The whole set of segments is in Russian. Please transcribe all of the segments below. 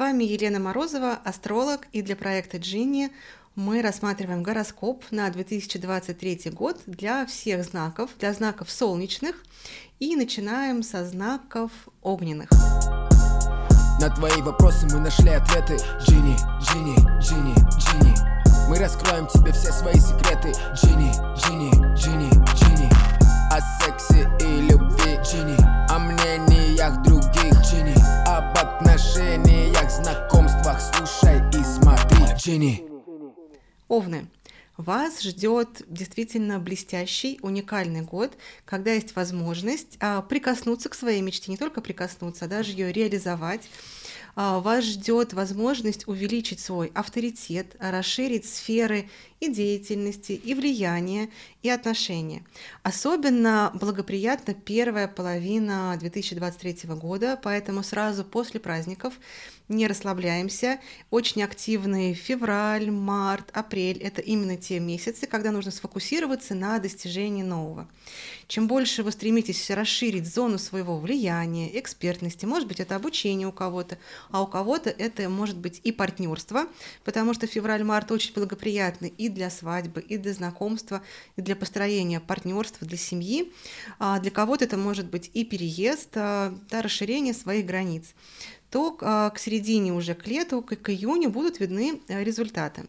вами Елена Морозова, астролог, и для проекта Джинни мы рассматриваем гороскоп на 2023 год для всех знаков, для знаков солнечных, и начинаем со знаков огненных. На твои вопросы мы нашли ответы. Джинни, Джинни, Джинни, Джинни Мы раскроем тебе все свои секреты. Джинни, Джинни, Джинни, Джинни О сексе и любви Джинни Отношениях, знакомствах Слушай и смотри Джинни Овны. Вас ждет действительно блестящий, уникальный год, когда есть возможность а, прикоснуться к своей мечте, не только прикоснуться, а даже ее реализовать. А, вас ждет возможность увеличить свой авторитет, расширить сферы и деятельности, и влияния, и отношения. Особенно благоприятна первая половина 2023 года, поэтому сразу после праздников не расслабляемся. Очень активный февраль, март, апрель – это именно те месяцы, когда нужно сфокусироваться на достижении нового. Чем больше вы стремитесь расширить зону своего влияния, экспертности, может быть, это обучение у кого-то, а у кого-то это может быть и партнерство, потому что февраль-март очень благоприятны и для свадьбы, и для знакомства, и для построения партнерства, для семьи. А для кого-то это может быть и переезд, а, да, расширение своих границ то а, к середине уже к лету, к июню будут видны э, результаты.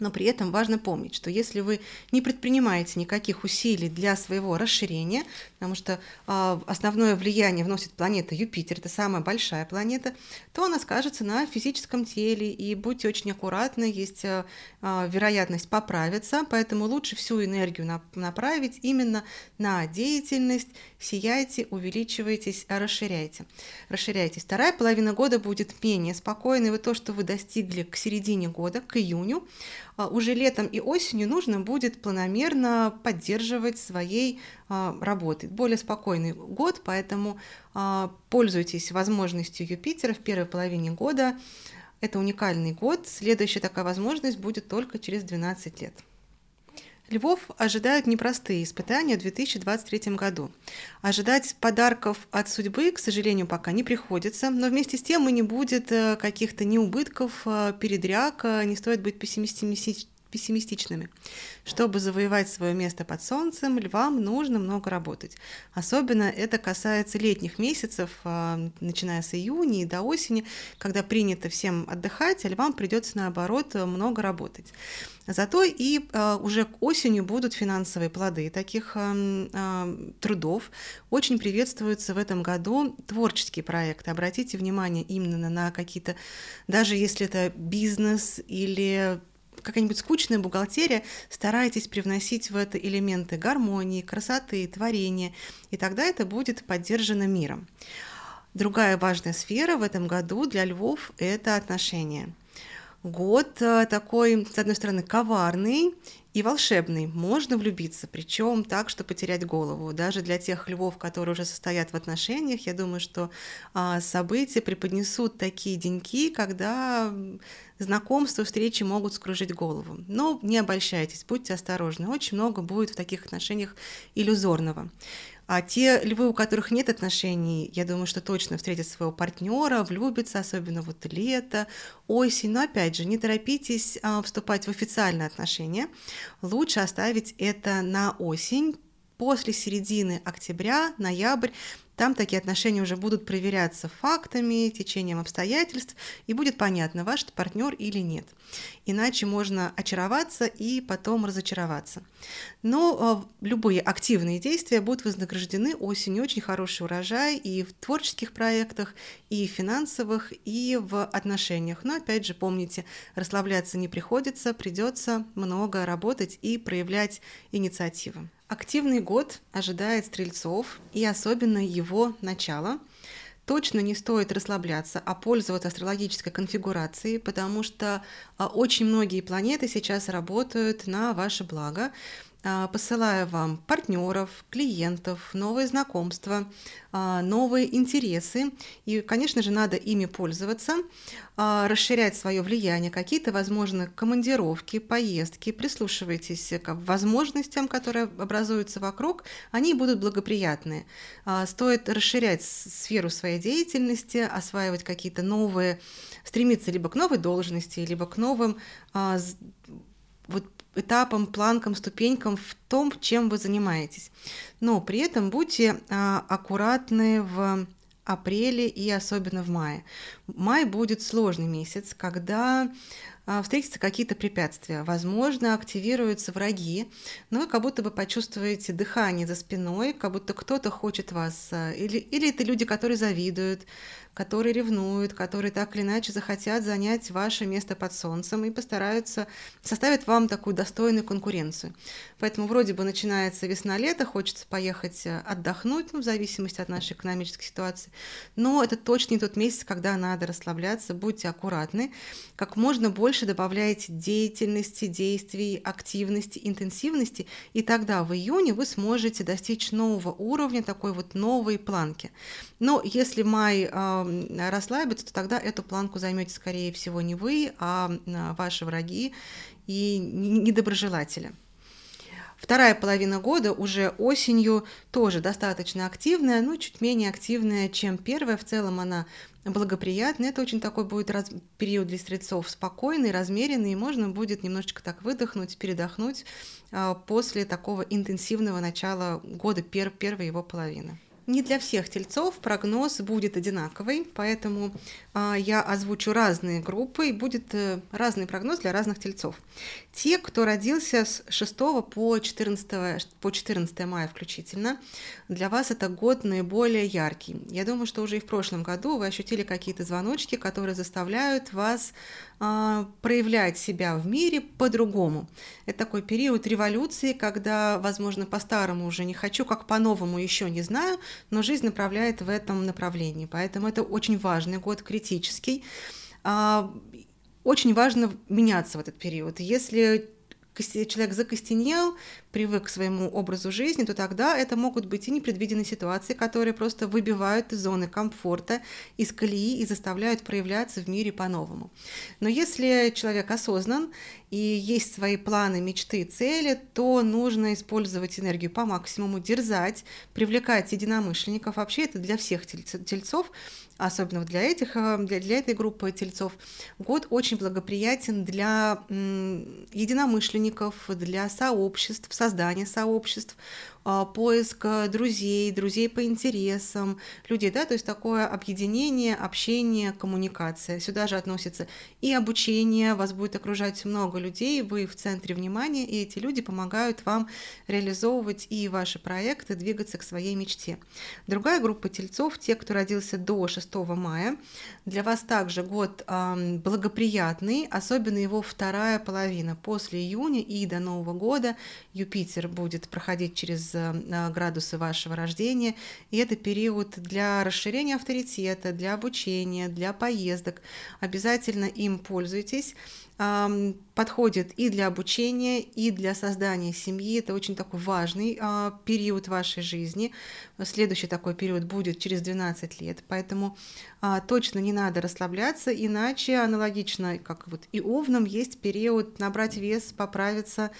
Но при этом важно помнить, что если вы не предпринимаете никаких усилий для своего расширения, потому что э, основное влияние вносит планета Юпитер, это самая большая планета, то она скажется на физическом теле, и будьте очень аккуратны, есть э, вероятность поправиться, поэтому лучше всю энергию на, направить именно на деятельность, сияйте, увеличивайтесь, расширяйте. Расширяйтесь. Вторая половина года будет менее спокойной, вот то, что вы достигли к середине года, к июню, уже летом и осенью нужно будет планомерно поддерживать своей а, работы. Более спокойный год, поэтому а, пользуйтесь возможностью Юпитера в первой половине года. Это уникальный год. Следующая такая возможность будет только через 12 лет. Львов ожидают непростые испытания в 2023 году. Ожидать подарков от судьбы, к сожалению, пока не приходится, но вместе с тем и не будет э, каких-то неубытков, э, передряг, э, не стоит быть пессимистичными. Чтобы завоевать свое место под солнцем, львам нужно много работать. Особенно это касается летних месяцев, а, начиная с июня и до осени, когда принято всем отдыхать, а львам придется наоборот много работать. Зато и а, уже к осенью будут финансовые плоды таких а, трудов. Очень приветствуются в этом году творческие проекты. Обратите внимание именно на какие-то, даже если это бизнес или какая-нибудь скучная бухгалтерия, старайтесь привносить в это элементы гармонии, красоты, творения, и тогда это будет поддержано миром. Другая важная сфера в этом году для львов – это отношения. Год э, такой, с одной стороны, коварный и волшебный. Можно влюбиться, причем так, что потерять голову. Даже для тех львов, которые уже состоят в отношениях, я думаю, что а, события преподнесут такие деньки, когда знакомства, встречи могут скружить голову. Но не обольщайтесь, будьте осторожны. Очень много будет в таких отношениях иллюзорного. А те львы, у которых нет отношений, я думаю, что точно встретят своего партнера, влюбятся, особенно вот лето, осень. Но опять же, не торопитесь а, вступать в официальные отношения. Лучше оставить это на осень, после середины октября, ноябрь, там такие отношения уже будут проверяться фактами, течением обстоятельств, и будет понятно, ваш это партнер или нет. Иначе можно очароваться и потом разочароваться. Но э, любые активные действия будут вознаграждены осенью. Очень хороший урожай и в творческих проектах, и в финансовых, и в отношениях. Но опять же, помните, расслабляться не приходится, придется много работать и проявлять инициативу. Активный год ожидает стрельцов и особенно его начало. Точно не стоит расслабляться, а пользоваться астрологической конфигурацией, потому что а, очень многие планеты сейчас работают на ваше благо. А, посылаю вам партнеров, клиентов, новые знакомства, а, новые интересы. И, конечно же, надо ими пользоваться, а, расширять свое влияние, какие-то, возможно, командировки, поездки. Прислушивайтесь к возможностям, которые образуются вокруг, они будут благоприятные. Стоит расширять сферу своей деятельности, осваивать какие-то новые, стремиться либо к новой должности, либо к новым вот этапам, планкам, ступенькам в том, чем вы занимаетесь. Но при этом будьте а, аккуратны в апреле и особенно в мае. Май будет сложный месяц, когда а, встретятся какие-то препятствия. Возможно, активируются враги, но вы как будто бы почувствуете дыхание за спиной, как будто кто-то хочет вас, а, или, или это люди, которые завидуют, которые ревнуют, которые так или иначе захотят занять ваше место под солнцем и постараются составить вам такую достойную конкуренцию. Поэтому вроде бы начинается весна-лето, хочется поехать э, отдохнуть, ну, в зависимости от нашей экономической ситуации, но это точно не тот месяц, когда надо расслабляться, будьте аккуратны, как можно больше добавляйте деятельности, действий, активности, интенсивности, и тогда в июне вы сможете достичь нового уровня, такой вот новой планки. Но если май э, расслабится, то тогда эту планку займете, скорее всего, не вы, а ваши враги и недоброжелатели. Вторая половина года уже осенью тоже достаточно активная, но чуть менее активная, чем первая. В целом она благоприятная. Это очень такой будет раз... период для стрельцов спокойный, размеренный, и можно будет немножечко так выдохнуть, передохнуть а, после такого интенсивного начала года, пер... первой его половины. Не для всех тельцов прогноз будет одинаковый, поэтому а, я озвучу разные группы, и будет э, разный прогноз для разных тельцов. Те, кто родился с 6 по 14, по 14 мая включительно, для вас это год наиболее яркий. Я думаю, что уже и в прошлом году вы ощутили какие-то звоночки, которые заставляют вас а, проявлять себя в мире по-другому. Это такой период революции, когда, возможно, по-старому уже не хочу, как по-новому еще не знаю, но жизнь направляет в этом направлении. Поэтому это очень важный год, критический. А, очень важно меняться в этот период. Если человек закостенел, привык к своему образу жизни, то тогда это могут быть и непредвиденные ситуации, которые просто выбивают из зоны комфорта, из колеи и заставляют проявляться в мире по-новому. Но если человек осознан и есть свои планы, мечты, цели, то нужно использовать энергию по максимуму, дерзать, привлекать единомышленников. Вообще это для всех тельцов, особенно для, этих, э, для, для этой группы тельцов, год очень благоприятен для единомышленников, для сообществ, создания сообществ, поиск э, друзей, друзей по интересам, людей, да, то есть такое объединение, общение, коммуникация. Сюда же относится и обучение, вас будет окружать много людей, вы в центре внимания, и эти люди помогают вам реализовывать и ваши проекты, двигаться к своей мечте. Другая группа тельцов, те, кто родился до 6 мая, для вас также год благоприятный, особенно его вторая половина. После июня и до Нового года Юпитер будет проходить через Э, градусы вашего рождения, и это период для расширения авторитета, для обучения, для поездок. Обязательно им пользуйтесь подходит и для обучения, и для создания семьи. Это очень такой важный а, период вашей жизни. Следующий такой период будет через 12 лет, поэтому а, точно не надо расслабляться, иначе аналогично, как вот и овнам, есть период набрать вес, поправиться,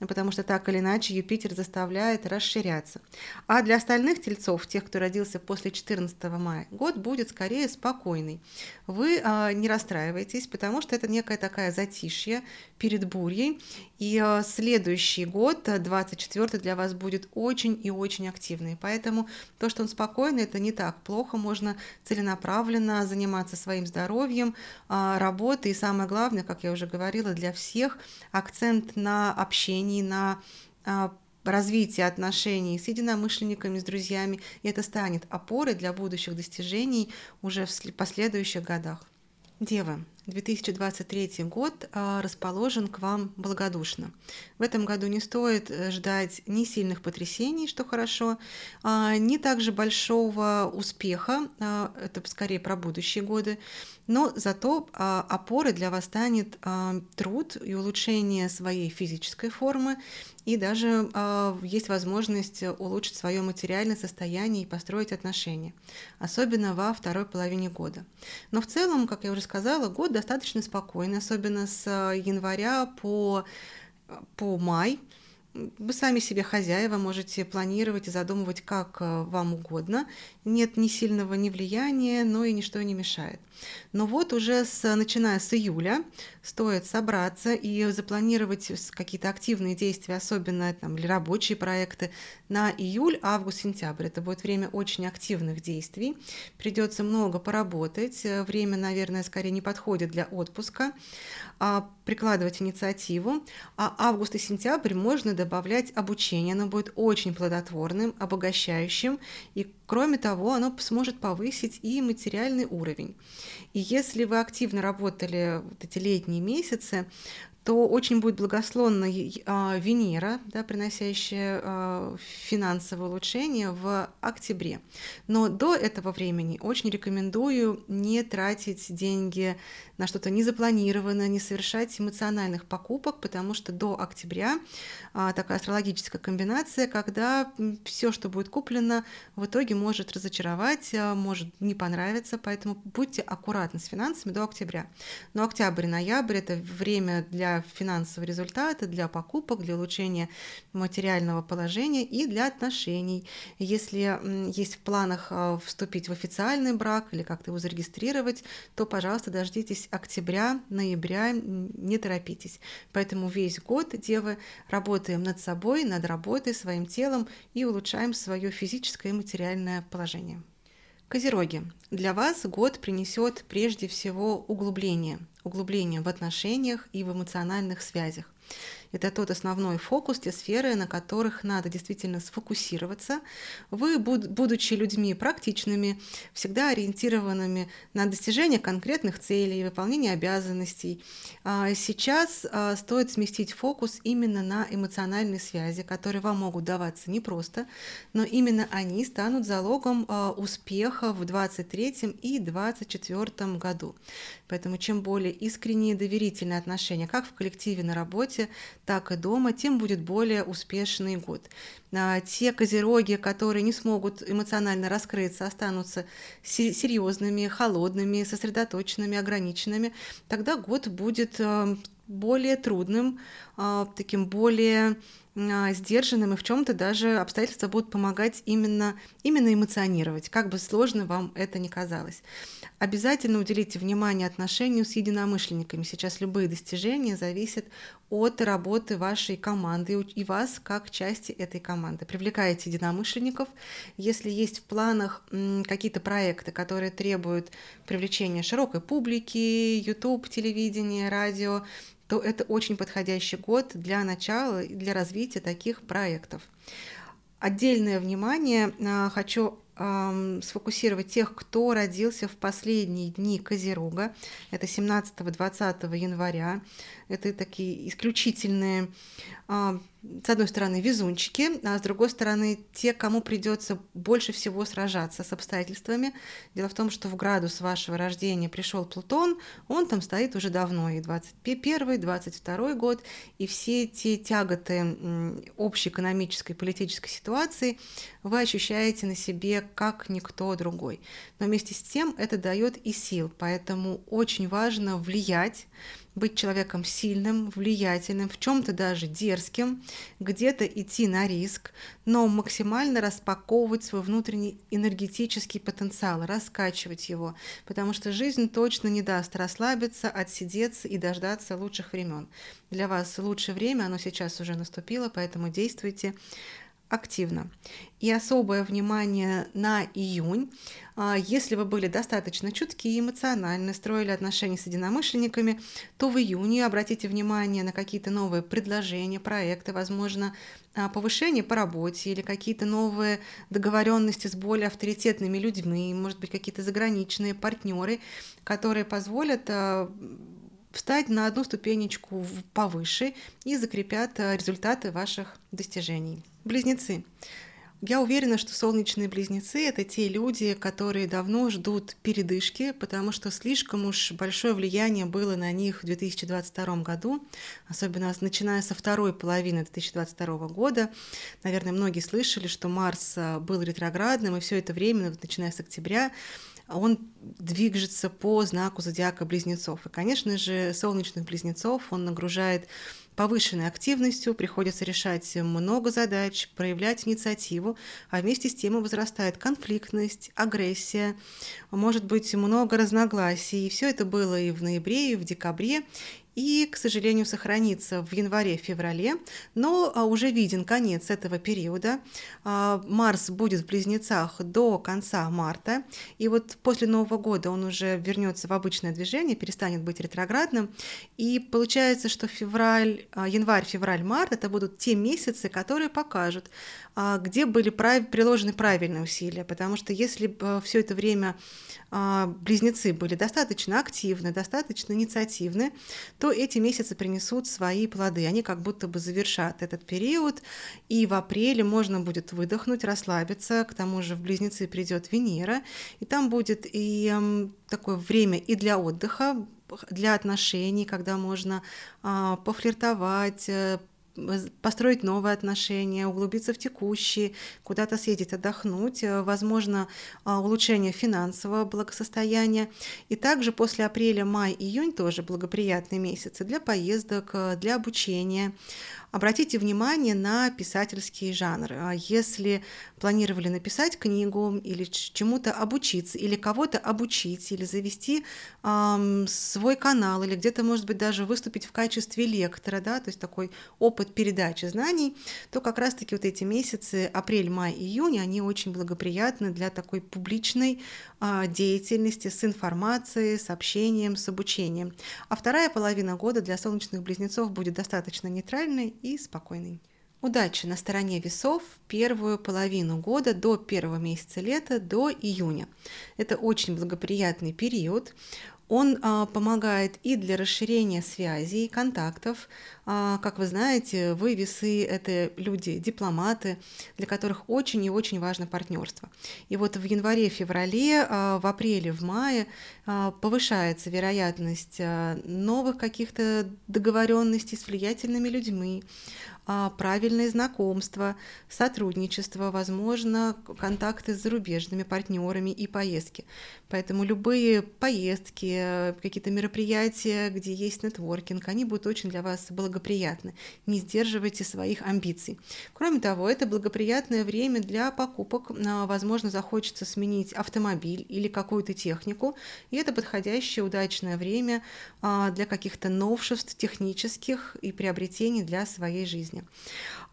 потому что так или иначе Юпитер заставляет расширяться. А для остальных тельцов, тех, кто родился после 14 мая, год будет скорее спокойный. Вы а, не расстраивайтесь, потому что это некая такая затишье перед бурей, и а, следующий год, 24 для вас будет очень и очень активный. Поэтому то, что он спокойный, это не так плохо, можно целенаправленно заниматься своим здоровьем, а, работой, и самое главное, как я уже говорила, для всех акцент на отношений, на развитие отношений с единомышленниками, с друзьями, и это станет опорой для будущих достижений уже в последующих годах. Девы, 2023 год а, расположен к вам благодушно. В этом году не стоит э, ждать ни сильных потрясений, что хорошо, а, ни также большого успеха, а, это скорее про будущие годы, но зато опорой для вас станет труд и улучшение своей физической формы, и даже есть возможность улучшить свое материальное состояние и построить отношения, особенно во второй половине года. Но в целом, как я уже сказала, год достаточно спокойный, особенно с января по, по май – вы сами себе хозяева, можете планировать и задумывать как э, вам угодно. Нет ни сильного ни влияния, но и ничто не мешает. Но вот уже с, начиная с июля стоит собраться и запланировать какие-то активные действия, особенно там, для рабочие проекты, на июль, август, сентябрь. Это будет время очень активных действий. Придется много поработать. Время, наверное, скорее не подходит для отпуска. А прикладывать инициативу. А август и сентябрь можно добавлять обучение. Оно будет очень плодотворным, обогащающим. И кроме того, оно сможет повысить и материальный уровень. И если вы активно работали вот эти летние месяцы, то очень будет благословна а, Венера, да, приносящая а, финансовое улучшение в октябре. Но до этого времени очень рекомендую не тратить деньги на что-то незапланированное, не совершать эмоциональных покупок, потому что до октября а, такая астрологическая комбинация, когда все, что будет куплено, в итоге может разочаровать, может не понравиться, поэтому будьте аккуратны с финансами до октября. Но октябрь-ноябрь – это время для финансовые результаты, для покупок, для улучшения материального положения и для отношений. Если есть в планах а, вступить в официальный брак или как-то его зарегистрировать, то, пожалуйста, дождитесь октября, ноября, не торопитесь. Поэтому весь год, девы, работаем над собой, над работой, своим телом и улучшаем свое физическое и материальное положение. Козероги, для вас год принесет прежде всего углубление, углубление в отношениях и в эмоциональных связях. Это тот основной фокус, те сферы, на которых надо действительно сфокусироваться. Вы, будучи людьми практичными, всегда ориентированными на достижение конкретных целей, выполнение обязанностей, а сейчас а, стоит сместить фокус именно на эмоциональные связи, которые вам могут даваться непросто, но именно они станут залогом а, успеха в 2023 и 2024 году. Поэтому чем более искренние и доверительные отношения, как в коллективе на работе, так и дома, тем будет более успешный год. А те козероги, которые не смогут эмоционально раскрыться, останутся серьезными, холодными, сосредоточенными, ограниченными, тогда год будет э, более трудным, э, таким более сдержанным, и в чем-то даже обстоятельства будут помогать именно, именно эмоционировать, как бы сложно вам это ни казалось. Обязательно уделите внимание отношению с единомышленниками. Сейчас любые достижения зависят от работы вашей команды и вас как части этой команды. Привлекайте единомышленников. Если есть в планах какие-то проекты, которые требуют привлечения широкой публики, YouTube, телевидение, радио, то это очень подходящий год для начала и для развития таких проектов. Отдельное внимание а, хочу сфокусировать тех, кто родился в последние дни Козерога. Это 17-20 января. Это такие исключительные а, с одной стороны, везунчики, а с другой стороны, те, кому придется больше всего сражаться с обстоятельствами. Дело в том, что в градус вашего рождения пришел Плутон, он там стоит уже давно, и 21 и 22 год, и все те тяготы общей экономической и политической ситуации вы ощущаете на себе как никто другой. Но вместе с тем это дает и сил, поэтому очень важно влиять быть человеком сильным, влиятельным, в чем-то даже дерзким, где-то идти на риск, но максимально распаковывать свой внутренний энергетический потенциал, раскачивать его, потому что жизнь точно не даст расслабиться, отсидеться и дождаться лучших времен. Для вас лучшее время, оно сейчас уже наступило, поэтому действуйте активно. И особое внимание на июнь. А, если вы были достаточно чутки, эмоционально, строили отношения с единомышленниками, то в июне обратите внимание на какие-то новые предложения, проекты, возможно, а, повышение по работе или какие-то новые договоренности с более авторитетными людьми, может быть, какие-то заграничные партнеры, которые позволят а, встать на одну ступенечку повыше и закрепят результаты ваших достижений. Близнецы. Я уверена, что солнечные близнецы — это те люди, которые давно ждут передышки, потому что слишком уж большое влияние было на них в 2022 году, особенно начиная со второй половины 2022 года. Наверное, многие слышали, что Марс а, был ретроградным, и все это время, начиная с октября, он движется по знаку зодиака близнецов. И, конечно же, солнечных близнецов он нагружает повышенной активностью, приходится решать много задач, проявлять инициативу, а вместе с тем и возрастает конфликтность, агрессия, может быть много разногласий. И все это было и в ноябре, и в декабре, и, к сожалению, сохранится в январе-феврале, но а, уже виден конец этого периода. А, Марс будет в близнецах до конца марта, и вот после Нового года он уже вернется в обычное движение, перестанет быть ретроградным, и получается, что февраль, а, январь, февраль, март это будут те месяцы, которые покажут, где были приложены правильные усилия, потому что если все это время близнецы были достаточно активны, достаточно инициативны, то то эти месяцы принесут свои плоды. Они как будто бы завершат этот период, и в апреле можно будет выдохнуть, расслабиться. К тому же в Близнецы придет Венера, и там будет и такое время и для отдыха, для отношений, когда можно а, пофлиртовать, э, построить новые отношения, углубиться в текущие, куда-то съездить отдохнуть, э, возможно, а, улучшение финансового благосостояния. И также после апреля, май, июнь тоже благоприятные месяцы для поездок, э, для обучения. Обратите внимание на писательские жанры. А если планировали написать книгу или чему-то обучиться, или кого-то обучить, или завести эм, свой канал, или где-то, может быть, даже выступить в качестве лектора, да, то есть такой опыт передачи знаний, то как раз-таки вот эти месяцы, апрель, май, июнь, они очень благоприятны для такой публичной э, деятельности с информацией, с общением, с обучением. А вторая половина года для солнечных близнецов будет достаточно нейтральной и спокойной. Удача на стороне весов первую половину года до первого месяца лета, до июня. Это очень благоприятный период. Он а, помогает и для расширения связей, контактов. А, как вы знаете, вы весы – это люди, дипломаты, для которых очень и очень важно партнерство. И вот в январе-феврале, а, в апреле, в мае а, повышается вероятность а, новых каких-то договоренностей с влиятельными людьми, правильные знакомства, сотрудничество, возможно, контакты с зарубежными партнерами и поездки. Поэтому любые поездки, какие-то мероприятия, где есть нетворкинг, они будут очень для вас благоприятны. Не сдерживайте своих амбиций. Кроме того, это благоприятное время для покупок. А, возможно, захочется сменить автомобиль или какую-то технику, и это подходящее, удачное время а, для каких-то новшеств технических и приобретений для своей жизни жизни.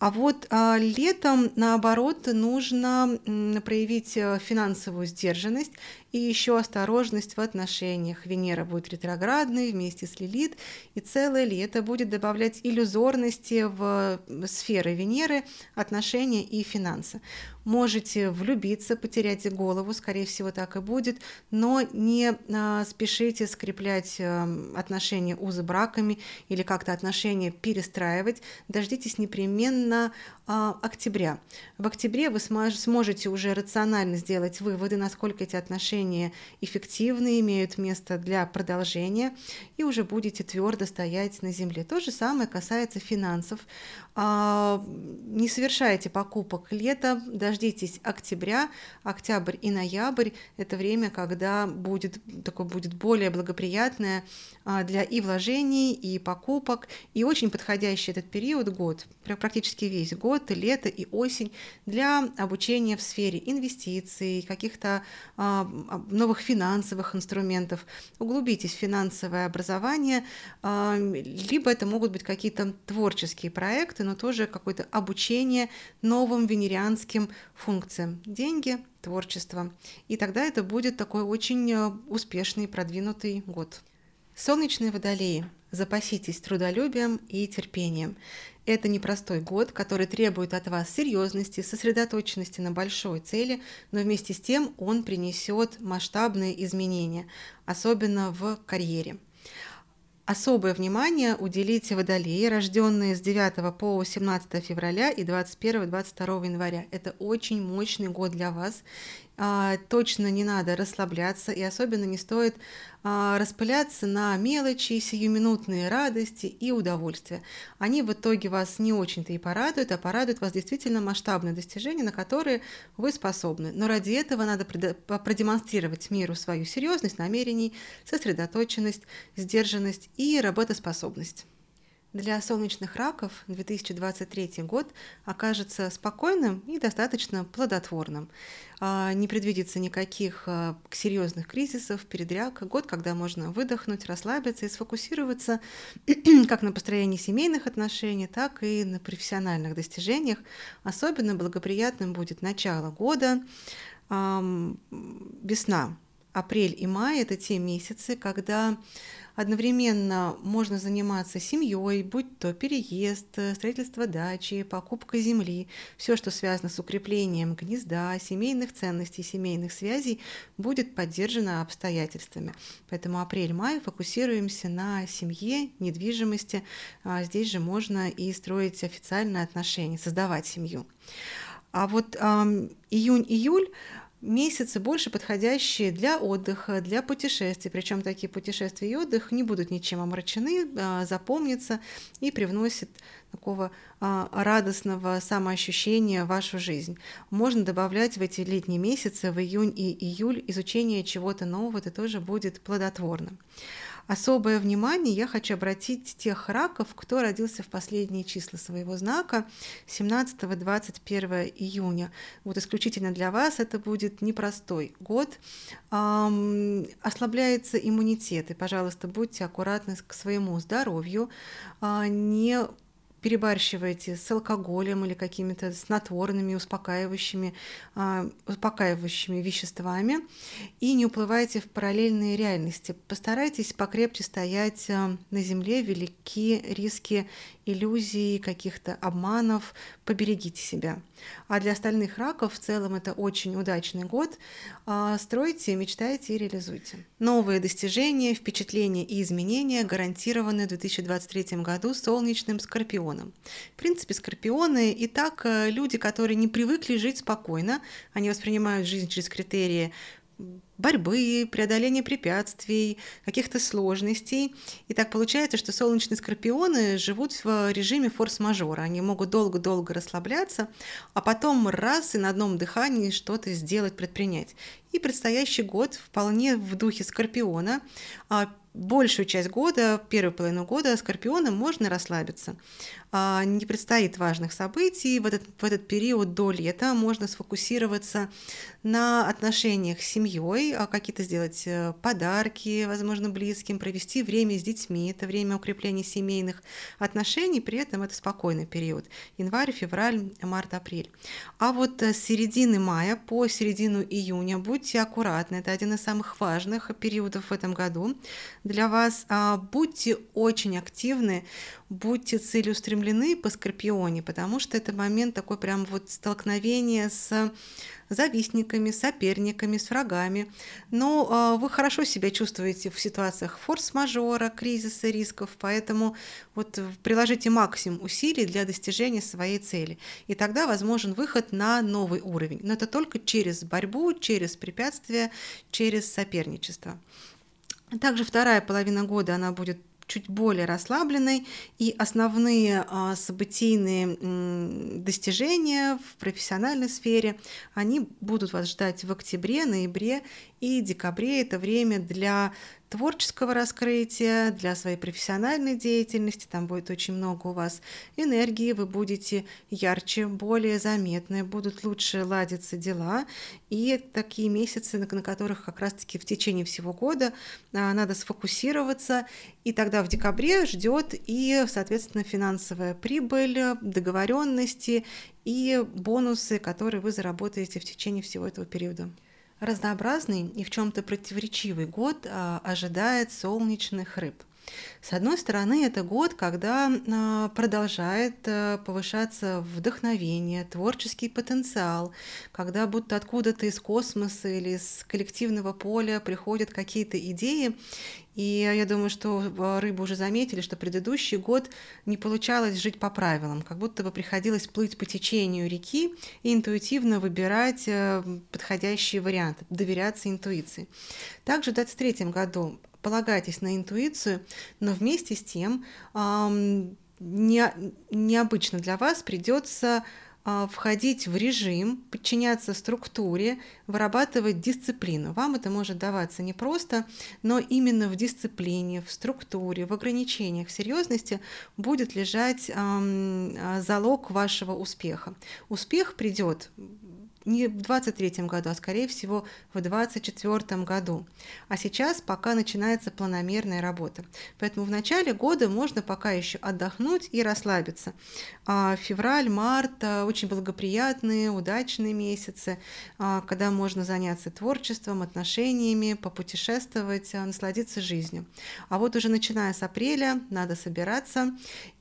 А вот а, летом, наоборот, нужно проявить э, финансовую сдержанность и еще осторожность в отношениях. Венера будет ретроградной вместе с Лилит, и целое лето будет добавлять иллюзорности в сферы Венеры, отношения и финансы. Можете влюбиться, потерять голову, скорее всего, так и будет, но не а, спешите скреплять а, отношения узы браками или как-то отношения перестраивать. Дождитесь непременно а, октября. В октябре вы сможете уже рационально сделать выводы, насколько эти отношения эффективны, имеют место для продолжения, и уже будете твердо стоять на земле. То же самое касается финансов. Не совершайте покупок летом, дождитесь октября, октябрь и ноябрь – это время, когда будет такое будет более благоприятное а, для и вложений, и покупок, и очень подходящий этот период год, практически весь год, и лето, и осень для обучения в сфере инвестиций, каких-то а, новых финансовых инструментов. Углубитесь в финансовое образование, а, либо это могут быть какие-то творческие проекты, но тоже какое-то обучение новым венерианским функциям. Деньги, творчество. И тогда это будет такой очень э, успешный, продвинутый год. Солнечные водолеи. Запаситесь трудолюбием и терпением. Это непростой год, который требует от вас серьезности, сосредоточенности на большой цели, но вместе с тем он принесет масштабные изменения, особенно в карьере. Особое внимание уделите водолеи, рожденные с 9 по 17 февраля и 21-22 января. Это очень мощный год для вас, а, точно не надо расслабляться и особенно не стоит а, распыляться на мелочи, сиюминутные радости и удовольствия. Они в итоге вас не очень-то и порадуют, а порадуют вас действительно масштабные достижения, на которые вы способны. Но ради этого надо продемонстрировать миру свою серьезность намерений, сосредоточенность, сдержанность и работоспособность. Для солнечных раков 2023 год окажется спокойным и достаточно плодотворным. А, не предвидится никаких а, серьезных кризисов, передряг. Год, когда можно выдохнуть, расслабиться и сфокусироваться как на построении семейных отношений, так и на профессиональных достижениях. Особенно благоприятным будет начало года, весна, апрель и май – это те месяцы, когда Одновременно можно заниматься семьей, будь то переезд, строительство дачи, покупка земли, все, что связано с укреплением гнезда, семейных ценностей, семейных связей, будет поддержано обстоятельствами. Поэтому апрель-май фокусируемся на семье, недвижимости. А здесь же можно и строить официальные отношения, создавать семью. А вот эм, июнь-июль месяцы больше подходящие для отдыха, для путешествий. Причем такие путешествия и отдых не будут ничем омрачены, а, запомнятся и привносят такого а, радостного самоощущения в вашу жизнь. Можно добавлять в эти летние месяцы, в июнь и июль, изучение чего-то нового, это тоже будет плодотворно. Особое внимание я хочу обратить тех раков, кто родился в последние числа своего знака 17-21 июня. Вот исключительно для вас это будет непростой год. Эм, ослабляется иммунитет, и, пожалуйста, будьте аккуратны к своему здоровью, э, не перебарщиваете с алкоголем или какими-то снотворными, успокаивающими, э, успокаивающими веществами и не уплывайте в параллельные реальности. Постарайтесь покрепче стоять э, на земле, велики риски иллюзий, каких-то обманов, поберегите себя. А для остальных раков в целом это очень удачный год. А, стройте, мечтайте и реализуйте. Новые достижения, впечатления и изменения гарантированы в 2023 году солнечным скорпионом. В принципе, скорпионы и так э, люди, которые не привыкли жить спокойно, они воспринимают жизнь через критерии борьбы, преодоления препятствий, каких-то сложностей. И так получается, что солнечные скорпионы живут в режиме форс-мажора. Они могут долго-долго расслабляться, а потом раз и на одном дыхании что-то сделать, предпринять. И предстоящий год вполне в духе скорпиона. А большую часть года, первую половину года скорпионам можно расслабиться. А, не предстоит важных событий. В этот, в этот период до лета можно сфокусироваться на отношениях с семьей, а какие-то сделать э, подарки, возможно, близким, провести время с детьми. Это время укрепления семейных отношений, при этом это спокойный период. Январь, февраль, март, апрель. А вот с середины мая по середину июня будьте аккуратны. Это один из самых важных периодов в этом году для вас. А, будьте очень активны, будьте целеустремлены по Скорпионе, потому что это момент такой прям вот столкновения с завистниками, соперниками, с врагами. Но э, вы хорошо себя чувствуете в ситуациях форс-мажора, кризиса, рисков, поэтому вот приложите максимум усилий для достижения своей цели. И тогда возможен выход на новый уровень. Но это только через борьбу, через препятствия, через соперничество. Также вторая половина года она будет чуть более расслабленной, и основные а, событийные достижения в профессиональной сфере, они будут вас ждать в октябре, ноябре и декабре. Это время для творческого раскрытия, для своей профессиональной деятельности. Там будет очень много у вас энергии, вы будете ярче, более заметны, будут лучше ладиться дела. И такие месяцы, на которых как раз-таки в течение всего года а, надо сфокусироваться. И тогда в декабре ждет и, соответственно, финансовая прибыль, договоренности и бонусы, которые вы заработаете в течение всего этого периода. Разнообразный и в чем-то противоречивый год а, ожидает солнечных рыб. С одной стороны, это год, когда а, продолжает а, повышаться вдохновение, творческий потенциал, когда будто откуда-то из космоса или из коллективного поля приходят какие-то идеи, и я думаю, что а, рыбы уже заметили, что предыдущий год не получалось жить по правилам, как будто бы приходилось плыть по течению реки и интуитивно выбирать э, подходящие варианты, доверяться интуиции. Также в 2023 году полагайтесь на интуицию, но вместе с тем не, необычно для вас придется а, входить в режим, подчиняться структуре, вырабатывать дисциплину. Вам это может даваться непросто, но именно в дисциплине, в структуре, в ограничениях, в серьезности будет лежать залог вашего успеха. Успех придет не в 23 году, а скорее всего в 24 году. А сейчас пока начинается планомерная работа. Поэтому в начале года можно пока еще отдохнуть и расслабиться. А февраль, март очень благоприятные, удачные месяцы, а, когда можно заняться творчеством, отношениями, попутешествовать, а, насладиться жизнью. А вот уже начиная с апреля надо собираться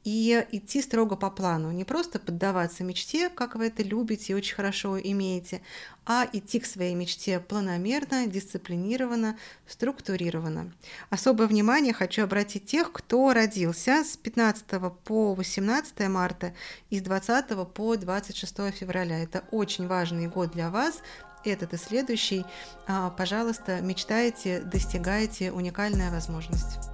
и идти строго по плану, не просто поддаваться мечте, как вы это любите и очень хорошо имеете, а идти к своей мечте планомерно, дисциплинированно, структурированно. Особое внимание хочу обратить тех, кто родился с 15 по 18 марта и с 20 по 26 февраля. Это очень важный год для вас, этот и следующий. А, пожалуйста, мечтайте, достигайте, уникальная возможность.